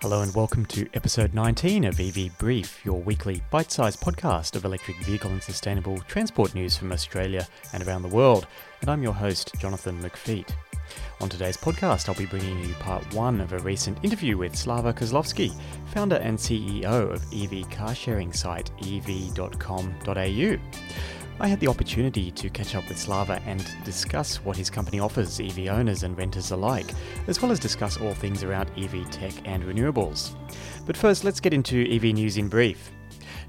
Hello and welcome to episode 19 of EV Brief, your weekly bite sized podcast of electric vehicle and sustainable transport news from Australia and around the world. And I'm your host, Jonathan McFeet. On today's podcast, I'll be bringing you part one of a recent interview with Slava Kozlovsky, founder and CEO of EV car sharing site evee.com.au. I had the opportunity to catch up with Slava and discuss what his company offers EV owners and renters alike, as well as discuss all things around EV tech and renewables. But first, let's get into EV news in brief.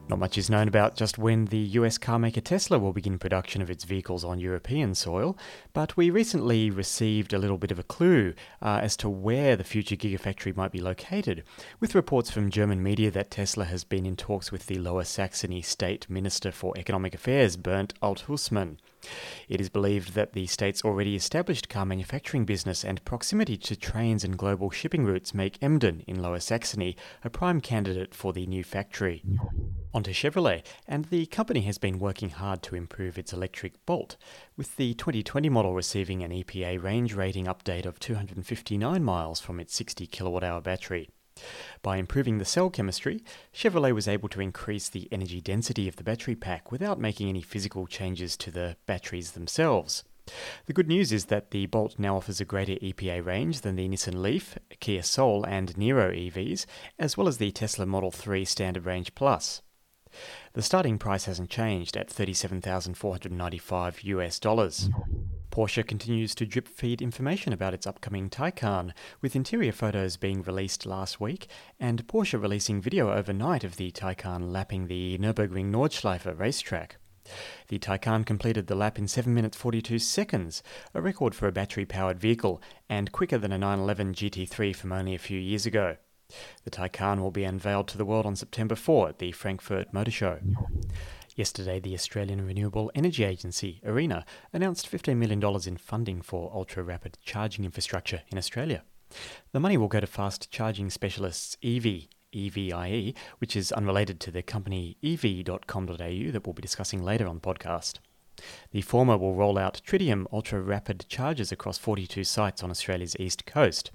Not much is known about just when the US carmaker Tesla will begin production of its vehicles on European soil, but we recently received a little bit of a clue uh, as to where the future Gigafactory might be located, with reports from German media that Tesla has been in talks with the Lower Saxony State Minister for Economic Affairs, Bernd Althusmann. It is believed that the state's already established car manufacturing business and proximity to trains and global shipping routes make Emden in Lower Saxony a prime candidate for the new factory. On to Chevrolet, and the company has been working hard to improve its electric Bolt, with the 2020 model receiving an EPA range rating update of 259 miles from its 60 kilowatt hour battery. By improving the cell chemistry, Chevrolet was able to increase the energy density of the battery pack without making any physical changes to the batteries themselves. The good news is that the Bolt now offers a greater EPA range than the Nissan Leaf, Kia Soul, and Niro EVs, as well as the Tesla Model 3 Standard Range Plus. The starting price hasn't changed at 37,495 US dollars. Porsche continues to drip feed information about its upcoming Taycan, with interior photos being released last week, and Porsche releasing video overnight of the Taycan lapping the Nürburgring Nordschleife racetrack. The Taycan completed the lap in 7 minutes 42 seconds, a record for a battery powered vehicle, and quicker than a 911 GT3 from only a few years ago. The Taycan will be unveiled to the world on September 4 at the Frankfurt Motor Show. Yesterday, the Australian Renewable Energy Agency, ARENA, announced $15 million in funding for ultra rapid charging infrastructure in Australia. The money will go to fast charging specialists EV, EVIE, which is unrelated to the company evee.com.au that we'll be discussing later on the podcast. The former will roll out Tritium ultra rapid chargers across 42 sites on Australia's east coast.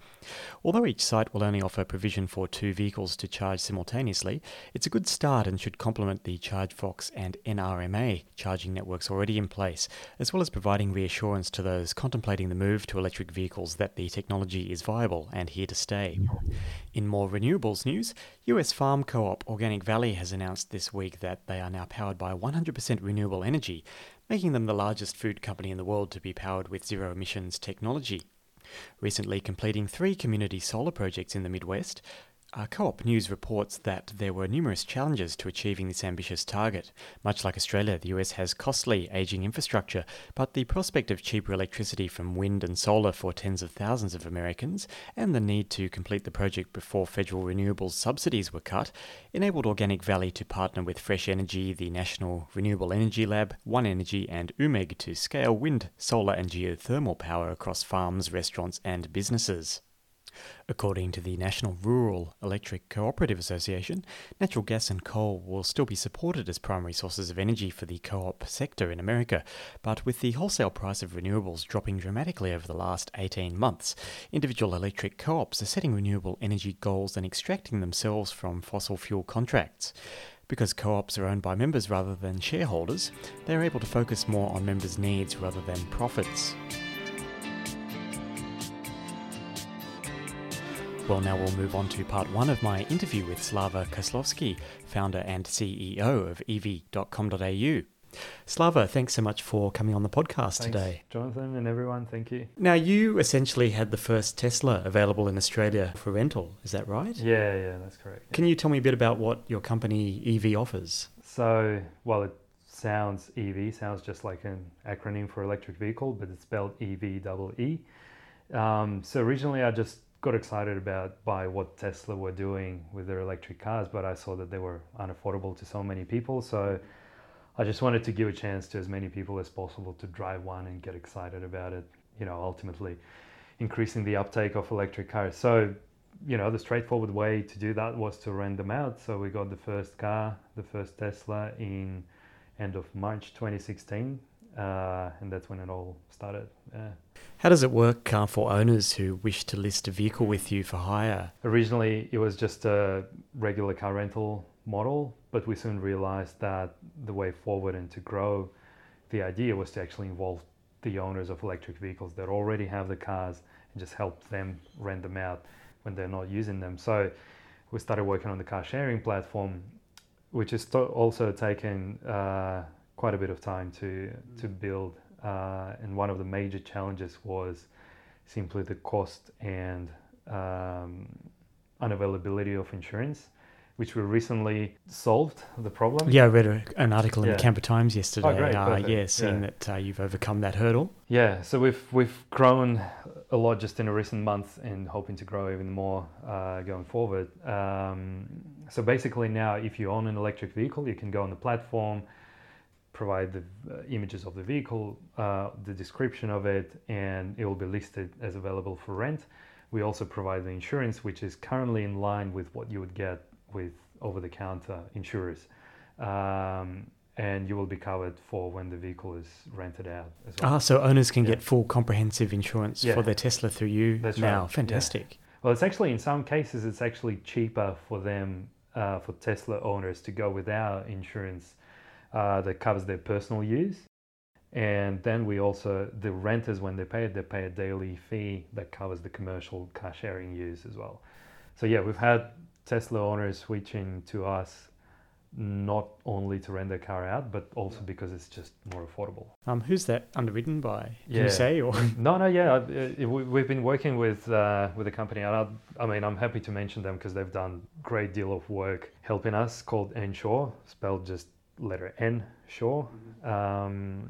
Although each site will only offer provision for two vehicles to charge simultaneously, it's a good start and should complement the ChargeFox and NRMA charging networks already in place, as well as providing reassurance to those contemplating the move to electric vehicles that the technology is viable and here to stay. In more renewables news, US farm co op Organic Valley has announced this week that they are now powered by 100% renewable energy making them the largest food company in the world to be powered with zero emissions technology. Recently completing three community solar projects in the Midwest, uh, Co op News reports that there were numerous challenges to achieving this ambitious target. Much like Australia, the US has costly, aging infrastructure, but the prospect of cheaper electricity from wind and solar for tens of thousands of Americans, and the need to complete the project before federal renewables subsidies were cut, enabled Organic Valley to partner with Fresh Energy, the National Renewable Energy Lab, One Energy, and UMEG to scale wind, solar, and geothermal power across farms, restaurants, and businesses. According to the National Rural Electric Cooperative Association, natural gas and coal will still be supported as primary sources of energy for the co op sector in America, but with the wholesale price of renewables dropping dramatically over the last 18 months, individual electric co ops are setting renewable energy goals and extracting themselves from fossil fuel contracts. Because co ops are owned by members rather than shareholders, they are able to focus more on members' needs rather than profits. Well, now we'll move on to part one of my interview with Slava Kozlovsky, founder and CEO of evee.com.au. Slava, thanks so much for coming on the podcast Thanks, today. Jonathan and everyone, thank you. Now, you essentially had the first Tesla available in Australia for rental, is that right? Yeah, yeah, that's correct. Can you tell me a bit about what your company Evee offers? So, well, it sounds EV, sounds just like an acronym for electric vehicle, but it's spelled EV double E. Um, so originally, I just got excited about by what Tesla were doing with their electric cars, but I saw that they were unaffordable to so many people. So I just wanted to give a chance to as many people as possible to drive one and get excited about it. You know, ultimately increasing the uptake of electric cars. So you know, the straightforward way to do that was to rent them out. So we got the first car, the first Tesla, in end of March 2016. Uh, and that's when it all started. Yeah. How does it work uh, for owners who wish to list a vehicle with you for hire? Originally, it was just a regular car rental model, but we soon realized that the way forward and to grow, the idea was to actually involve the owners of electric vehicles that already have the cars and just help them rent them out when they're not using them. So we started working on the car sharing platform, which has also taken uh, quite a bit of time to to build. Uh, and one of the major challenges was simply the cost and um, unavailability of insurance which we recently solved the problem. Yeah, I read a, an article in yeah. the Canberra Times yesterday. Oh, great, uh, yeah, seeing yeah. that uh, you've overcome that hurdle. Yeah, so we've we've grown a lot just in a recent month, and hoping to grow even more uh, going forward. Um, so basically, now if you own an electric vehicle, you can go on the platform, provide the uh, images of the vehicle, uh, the description of it, and it will be listed as available for rent. We also provide the insurance, which is currently in line with what you would get with over-the-counter insurers. Um, and you will be covered for when the vehicle is rented out as well. Ah, so owners can yeah. get full comprehensive insurance yeah. for their Tesla through you That's now. Right. Fantastic. Yeah. Well, it's actually in some cases it's actually cheaper for them uh, for Tesla owners to go with our insurance uh, that covers their personal use. And then we also the renters when they pay it, they pay a daily fee that covers the commercial car sharing use as well. So yeah, we've had Tesla owners switching to us not only to rent their car out, but also because it's just more affordable. Um, who's that underwritten by? Can yeah. you say or? no, no, yeah, we've been working with uh, with a company, and I, I mean, I'm happy to mention them because they've done great deal of work helping us. Called Ensure, spelled just letter N Sure. Mm-hmm. Um,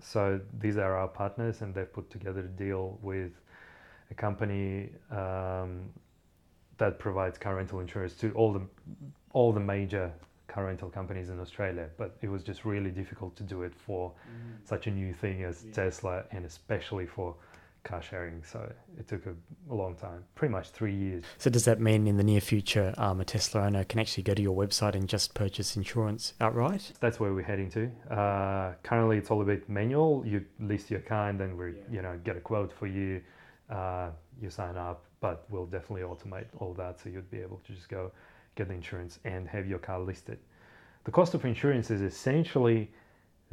so these are our partners, and they've put together a deal with a company um, that provides car rental insurance to all the all the major car rental companies in Australia. But it was just really difficult to do it for mm. such a new thing as yeah. Tesla, and especially for car sharing. So it took a, a, long time, pretty much three years. So does that mean in the near future, um, a Tesla owner can actually go to your website and just purchase insurance outright? That's where we're heading to. Uh, currently, it's all a bit manual. You list your car, and then we, yeah. you know, get a quote for you. Uh, you sign up, but we'll definitely automate all that so you'd be able to just go get the insurance and have your car listed. The cost of insurance is essentially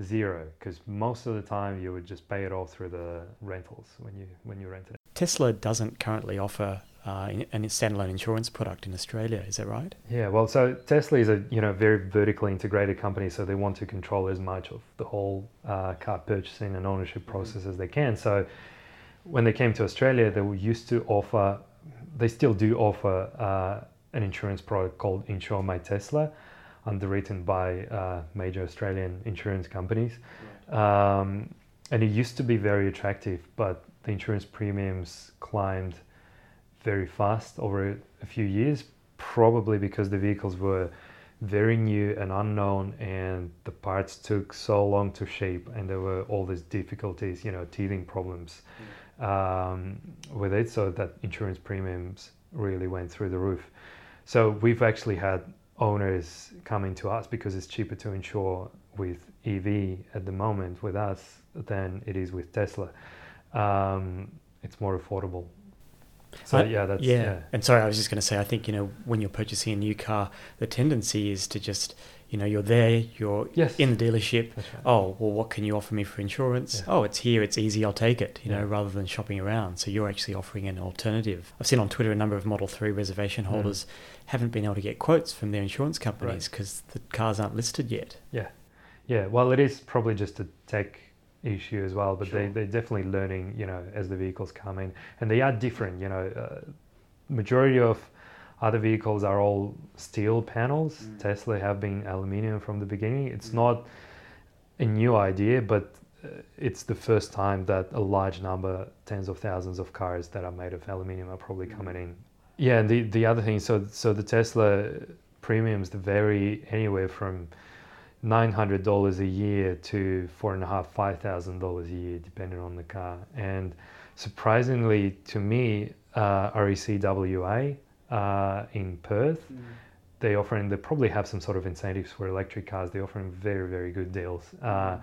zero because most of the time you would just pay it all through the rentals when you when you rent it. Tesla doesn't currently offer uh, an standalone insurance product in Australia. Is that right? Yeah. Well, so Tesla is a you know very vertically integrated company, so they want to control as much of the whole uh, car purchasing and ownership mm-hmm. process as they can. So when they came to Australia, they were used to offer, they still do offer uh, an insurance product called Insure My Tesla, underwritten by uh, major Australian insurance companies. Um, and it used to be very attractive, but the insurance premiums climbed very fast over a few years, probably because the vehicles were very new and unknown and the parts took so long to shape and there were all these difficulties you know teething problems mm um, with it, so that insurance premiums really went through the roof. So we've actually had owners coming to us because it's cheaper to insure with Evee at the moment with us than it is with Tesla. Um, it's more affordable. So yeah, that's yeah. yeah. And sorry, I was just going to say, I think you know when you're purchasing a new car, the tendency is to just you know you're there you're yes. in the dealership right. oh well what can you offer me for insurance yeah. oh it's here it's easy i'll take it you yeah. know rather than shopping around so you're actually offering an alternative i've seen on twitter a number of model 3 reservation mm. holders mm. haven't been able to get quotes from their insurance companies because right. the cars aren't listed yet yeah yeah well it is probably just a tech issue as well but sure. they, they're definitely learning you know as the vehicles come in and they are different you know uh, majority of other vehicles are all steel panels. Mm. Tesla have been aluminium from the beginning. It's mm. not a new idea, but uh, it's the first time that a large number, tens of thousands of cars that are made of aluminium are probably mm. coming in. Yeah, and the, the other thing, so so the Tesla premiums vary anywhere from nine hundred dollars a year to four and a half, five thousand dollars a year, depending on the car. And surprisingly to me, uh, RACWA uh, in Perth. Mm. They offering they probably have some sort of incentives for electric cars. They're offering very very good deals. Uh,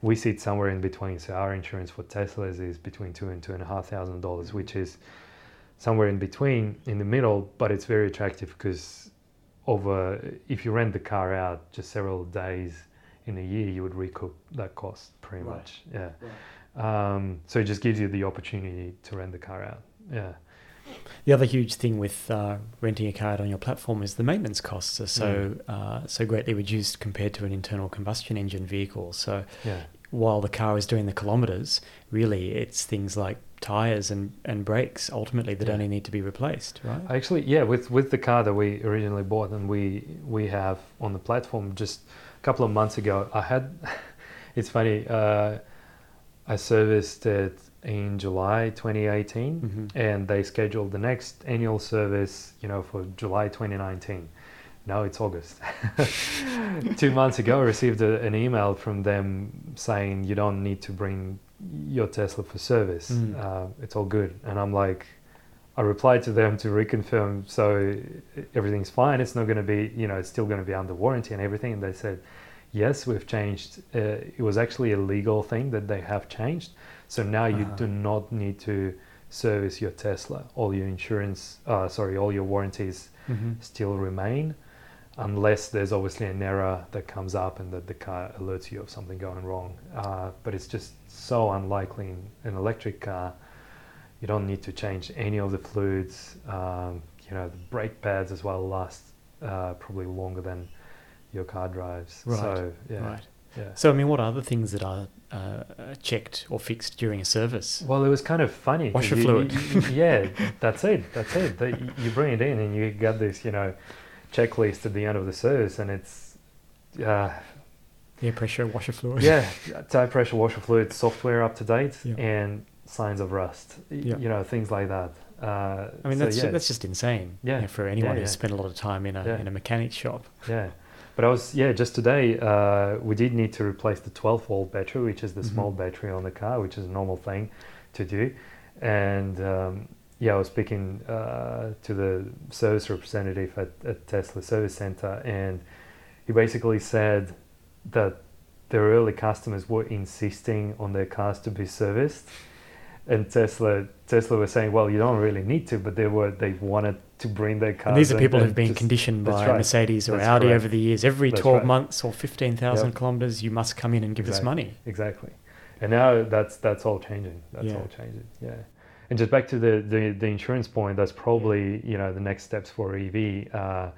we sit somewhere in between. So our insurance for Teslas is between two and two and a half thousand dollars, which is somewhere in between, in the middle. But it's very attractive because over if you rent the car out just several days in a year, you would recoup that cost pretty Right. much. Yeah. Um, so it just gives you the opportunity to rent the car out. Yeah. The other huge thing with uh, renting a car on your platform is the maintenance costs are so uh, so greatly reduced compared to an internal combustion engine vehicle. So Yeah. while the car is doing the kilometers, really it's things like tires and, and brakes ultimately that Yeah. only need to be replaced, right? Actually, yeah, with with the car that we originally bought and we we have on the platform just a couple of months ago, I had. it's funny. Uh, I serviced it in July 2018, Mhm. and they scheduled the next annual service, you know, for July 2019. Now it's August. Two months ago, I received a, an email from them saying you don't need to bring your Tesla for service. Mm. Uh, it's all good. And I'm like, I replied to them to reconfirm, so everything's fine. It's not going to be, you know, it's still going to be under warranty and everything. And they said, yes, we've changed. Uh, it was actually a legal thing that they have changed. So now you Uh-huh. do not need to service your Tesla. All your insurance, uh, sorry, all your warranties Mhm. still remain unless there's obviously an error that comes up and that the car alerts you of something going wrong. Uh, but it's just so unlikely in an electric car. You don't need to change any of the fluids. Um, you know, the brake pads as well last uh, probably longer than your car drives. Right, So, yeah. Right. yeah. So, I mean, what are other things that are uh, checked or fixed during a service? Well, it was kind of funny. Washer you- fluid. you- you- yeah, that's it. That's it. You- bring it in and you got this, you know, checklist at the end of the service, and it's, uh, Air pressure, washer fluid. yeah, tire pressure, washer fluid, software up to date, Yeah. and signs of rust. Yeah. You know, things like that. Uh, I mean, so that's yeah, that's just insane. Yeah. you know, for anyone Yeah, who's spent a lot of time in a in a mechanic shop. yeah. But I was yeah, just today uh, we did need to replace the 12 volt battery, which is the small Mhm. battery on the car, which is a normal thing to do. And um, yeah, I was speaking uh, to the service representative at, at Tesla Service Center, and he basically said that their early customers were insisting on their cars to be serviced. And Tesla, Tesla was saying, "Well, you don't really need to," but they were they wanted to bring their cars. And these are people who've been just- conditioned by right. Mercedes or That's Audi correct. over the years. Every That's 12 right. months or 15,000 Yep. kilometers, you must come in and give us money. Exactly. And now that's that's all changing. That's Yeah. all changing. Yeah. And just back to the, the, the insurance point, that's probably, you know, the next steps for Evee uh,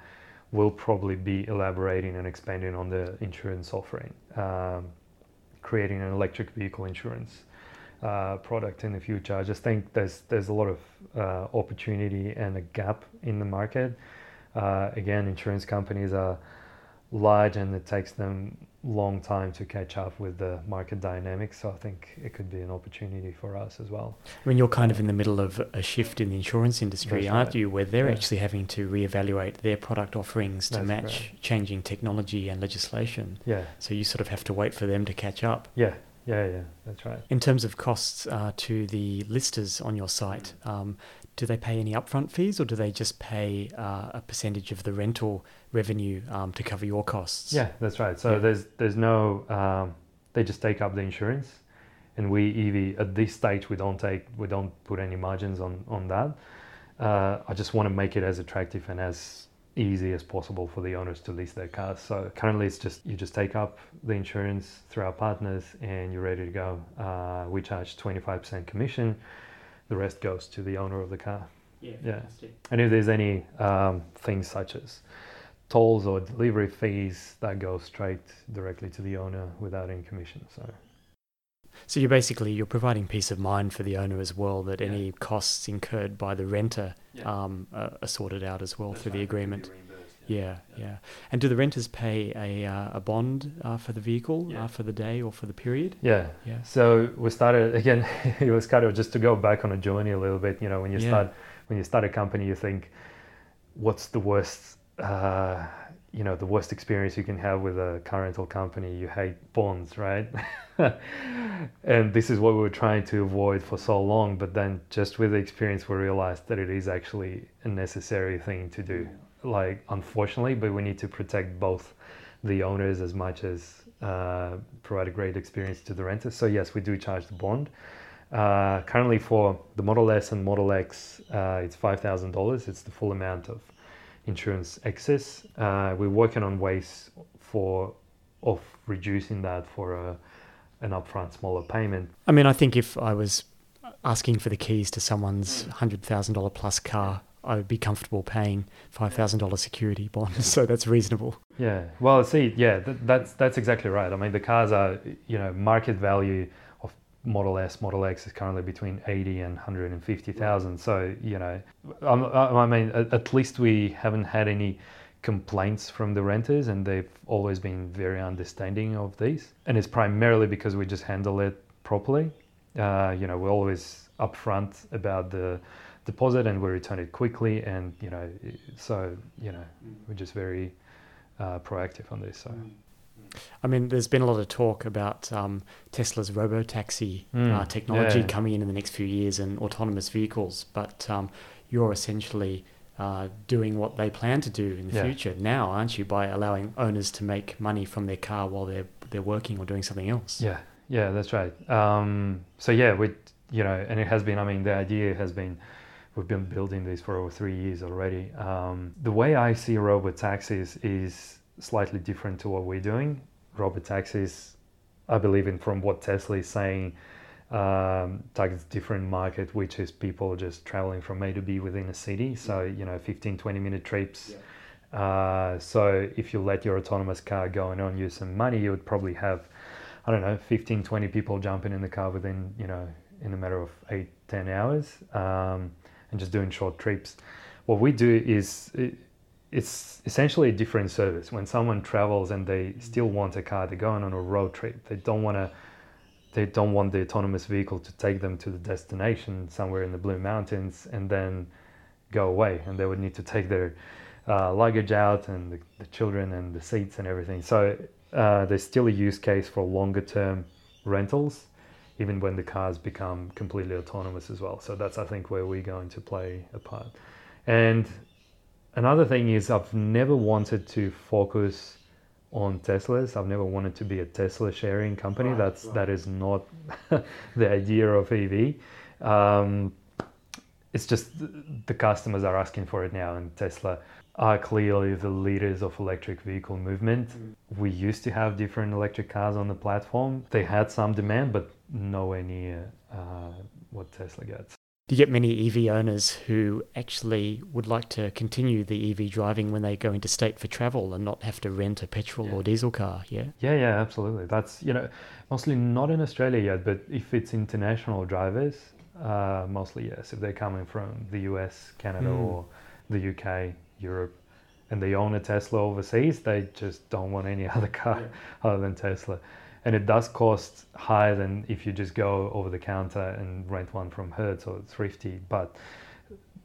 will probably be elaborating and expanding on the insurance offering, um, creating an electric vehicle insurance uh, product in the future. I just think there's there's a lot of uh, opportunity and a gap in the market. Uh, again, insurance companies are large and it takes them long time to catch up with the market dynamics. So I think it could be an opportunity for us as well. I mean, you're kind of in the middle of a shift in the insurance industry, That's aren't right. you? Where they're Yeah. actually having to reevaluate their product offerings to That's match changing technology and legislation. Yeah, So you sort of have to wait for them to catch up. yeah, yeah, yeah. That's right. In terms of costs uh, to the listers on your site, um, do they pay any upfront fees or do they just pay uh, a percentage of the rental revenue um, to cover your costs? Yeah, that's right. So Yeah. there's there's no um, they just take up the insurance, and we Evee at this stage we don't take we don't put any margins on on that. Uh, I just want to make it as attractive and as easy as possible for the owners to lease their cars. So currently it's just you just take up the insurance through our partners and you're ready to go. Uh, we charge 25% commission. The rest goes to the owner of the car. Yeah, Yeah. And if there's any um, things such as tolls or delivery fees, that goes straight directly to the owner without any commission. So So you're basically you're providing peace of mind for the owner as well that Yeah. any costs incurred by the renter Yeah. um, are, are sorted out as well That's through the right, it could agreement. reimbursed, Yeah, yeah, And do the renters pay a uh, a bond uh, for the vehicle Yeah. uh, for the day or for the period? Yeah. Yeah. So we started again. it was kind of just to go back on a journey a little bit. You know, when you Yeah. start when you start a company, you think, what's the worst? You know, the worst experience you can have with a car rental company. You hate bonds, right? and this is what we were trying to avoid for so long. But then, just with the experience, we realized that it is actually a necessary thing to do. Like, unfortunately, but we need to protect both the owners as much as uh, provide a great experience to the renters. So yes, we do charge the bond. Uh, currently, for the Model S and Model X, uh, it's five thousand dollars. It's the full amount of insurance excess. Uh, we're working on ways for of reducing that for a, an upfront smaller payment. I mean, I think if I was asking for the keys to someone's hundred thousand dollar plus car, I would be comfortable paying five thousand dollar security bond. so that's reasonable. Yeah. Well, see, yeah, that, that's that's exactly right. I mean, the cars are, you know, market value Model S, Model X is currently between eighty and hundred and fifty thousand. So you know, I, I mean, at, at least we haven't had any complaints from the renters, and they've always been very understanding of these. And it's primarily because we just handle it properly. Uh, you know, we're always upfront about the deposit and we return it quickly and you know so you know we're just very uh, proactive on this so I mean, there's been a lot of talk about um, Tesla's robo taxi mm, uh, technology yeah. coming in in the next few years and autonomous vehicles, but um, you're essentially uh, doing what they plan to do in the yeah. future now, aren't you? By allowing owners to make money from their car while they're they're working or doing something else. Yeah, yeah, that's right. Um, so yeah, we you know, and it has been. I mean, the idea has been we've been building these for over three years already. Um, the way I see robot taxis is slightly different to what we're doing. Robot taxis, I believe in from what Tesla is saying, um, targets different market, which is people just traveling from A to B within a city. So, you know, 15, 20 minute trips. Yeah. Uh, so if you let your autonomous car go and earn you some money, you would probably have, I don't know, 15, 20 people jumping in the car within, you know, in a matter of eight, 10 hours. Um, and just doing short trips. What we do is it, it's essentially a different service. When someone travels and they still want a car, they're going on a road trip. They don't want to. They don't want the autonomous vehicle to take them to the destination somewhere in the Blue Mountains and then go away. And they would need to take their uh, luggage out and the, the, children and the seats and everything. So uh, there's still a use case for longer term rentals even when the cars become completely autonomous as well. So that's I think where we're going to play a part. And another thing is I've never wanted to focus on Teslas. I've never wanted to be a Tesla sharing company. Right, that's right. that is not the idea of Evee. Um, it's just the customers are asking for it now, and Tesla are clearly the leaders of electric vehicle movement. Mm. We used to have different electric cars on the platform. They had some demand, but nowhere near uh, what Tesla gets. Do you get many EV owners who actually would like to continue the EV driving when they go into state for travel and not have to rent a petrol yeah. or diesel car? Yeah. Yeah, yeah, absolutely. That's you know mostly not in Australia yet, but if it's international drivers, uh, mostly yes. If they're coming from the US, Canada, mm. or the UK, Europe, and they own a Tesla overseas, they just don't want any other car yeah. other than Tesla and it does cost higher than if you just go over the counter and rent one from Hertz or Thrifty, but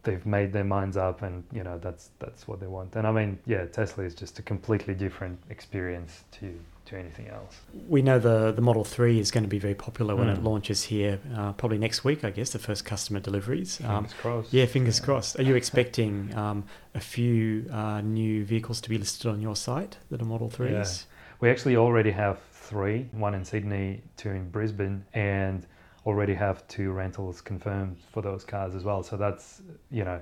they've made their minds up and you know that's that's what they want and i mean yeah tesla is just a completely different experience to to anything else we know the the model 3 is going to be very popular when mm. it launches here uh, probably next week i guess the first customer deliveries fingers um, crossed yeah fingers yeah. crossed are you expecting um, a few uh, new vehicles to be listed on your site that are model 3s yeah. We actually already have three, one in Sydney, two in Brisbane, and already have two rentals confirmed for those cars as well. So that's, you know,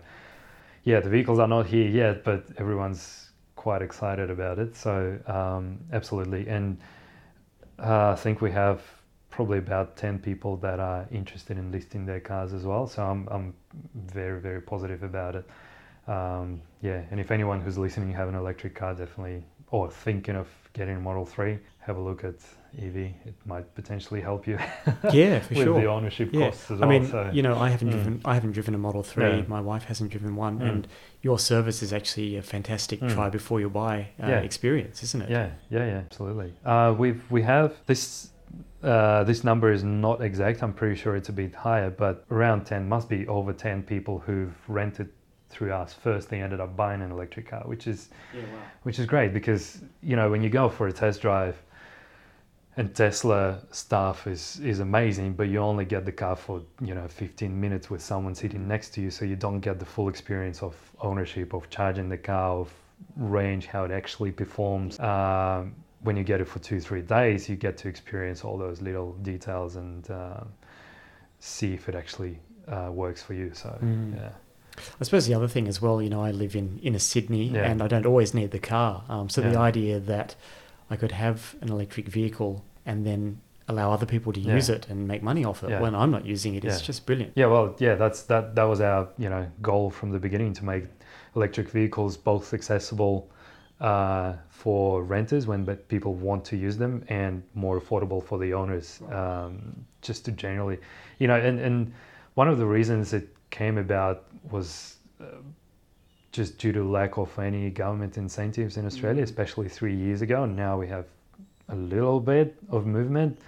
yeah, the vehicles are not here yet, but everyone's quite excited about it. So um, absolutely. And uh, I think we have probably about 10 people that are interested in listing their cars as well. So I'm, I'm very, very positive about it. Um, yeah, and if anyone who's listening have an electric car, definitely, or thinking of getting a Model 3, have a look at Evee. It might potentially help you. yeah, for with sure. the ownership yeah. costs as I well. mean, so. you know, I haven't mm. driven. I haven't driven a Model Three. My wife hasn't driven one, mm. and your service is actually a fantastic mm. try before you buy uh, yeah. experience, isn't it? Yeah, yeah, yeah, absolutely. Uh, we've we have this. Uh, this number is not exact. I'm pretty sure it's a bit higher, but around 10 must be over 10 people who've rented through us first they ended up buying an electric car which is yeah, wow. which is great because you know when you go for a test drive and Tesla stuff is is amazing, but you only get the car for you know 15 minutes with someone sitting next to you, so you don't get the full experience of ownership, of charging the car, of range, how it actually performs. Um, when you get it for two three days, you get to experience all those little details and um, see if it actually uh, works for you. So Mm. yeah, I suppose the other thing as well, you know, I live in inner Sydney Yeah. and I don't always need the car. Um, so the idea that I could have an electric vehicle and then allow other people to Yeah. use it and make money off it Yeah. when I'm not using it is Yeah. just brilliant. yeah. Well, yeah, that's that. That was our you know goal from the beginning to make electric vehicles both accessible uh, for renters when but people want to use them and more affordable for the owners. Um, just to generally, you know, and and one of the reasons it came about was. Uh, just due to lack of any government incentives in Australia, especially three years ago, and now we have a little bit of movement,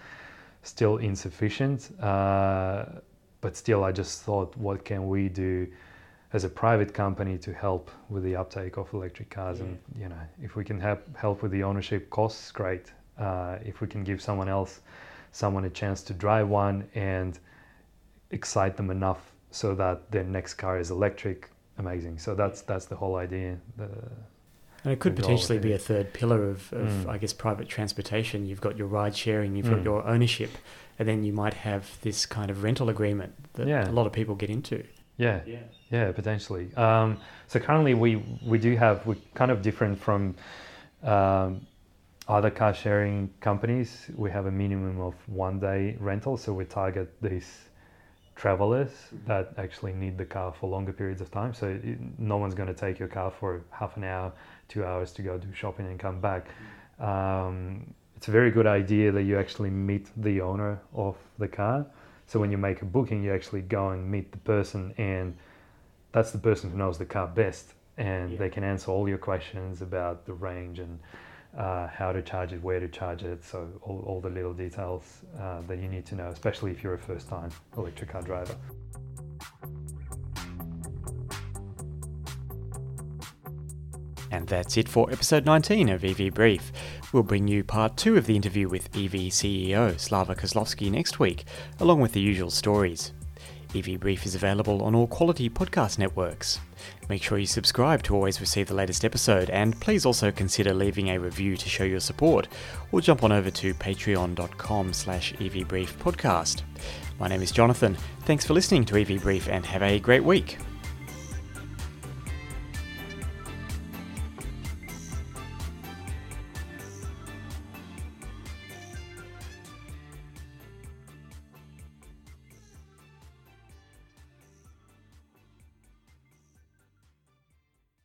still insufficient. Uh, but still, I just thought, what can we do as a private company to help with the uptake of electric cars? And you know, if we can help help with the ownership costs, great. Uh, if we can give someone else, someone a chance to drive one and excite them enough so that their next car is electric, amazing. So that's that's the whole idea. The, And it could potentially be a third pillar of, of Mm. I guess, private transportation. You've got your ride sharing, you've Mm. got your ownership, and then you might have this kind of rental agreement that Yeah. a lot of people get into. yeah, Yeah. Yeah, potentially. Um, so currently, we we do have we're kind of different from um, other car sharing companies. We have a minimum of one day rental, so we target these travelers that actually need the car for longer periods of time. So it, no one's going to take your car for half an hour, two hours to go do shopping and come back. Um, it's a very good idea that you actually meet the owner of the car. So when you make a booking, you actually go and meet the person and that's the person who knows the car best and Yeah. they can answer all your questions about the range and uh, how to charge it, where to charge it. So all, all the little details uh, that you need to know, especially if you're a first time electric car driver. And that's it for episode 19 of EV Brief. We'll bring you part two of the interview with Evee CEO Slava Kozlovsky next week, along with the usual stories. EV Brief is available on all quality podcast networks. Make sure you subscribe to always receive the latest episode, and please also consider leaving a review to show your support, or jump on over to patreon.com slash evbriefpodcast. My name is Jonathan. Thanks for listening to EV Brief and have a great week.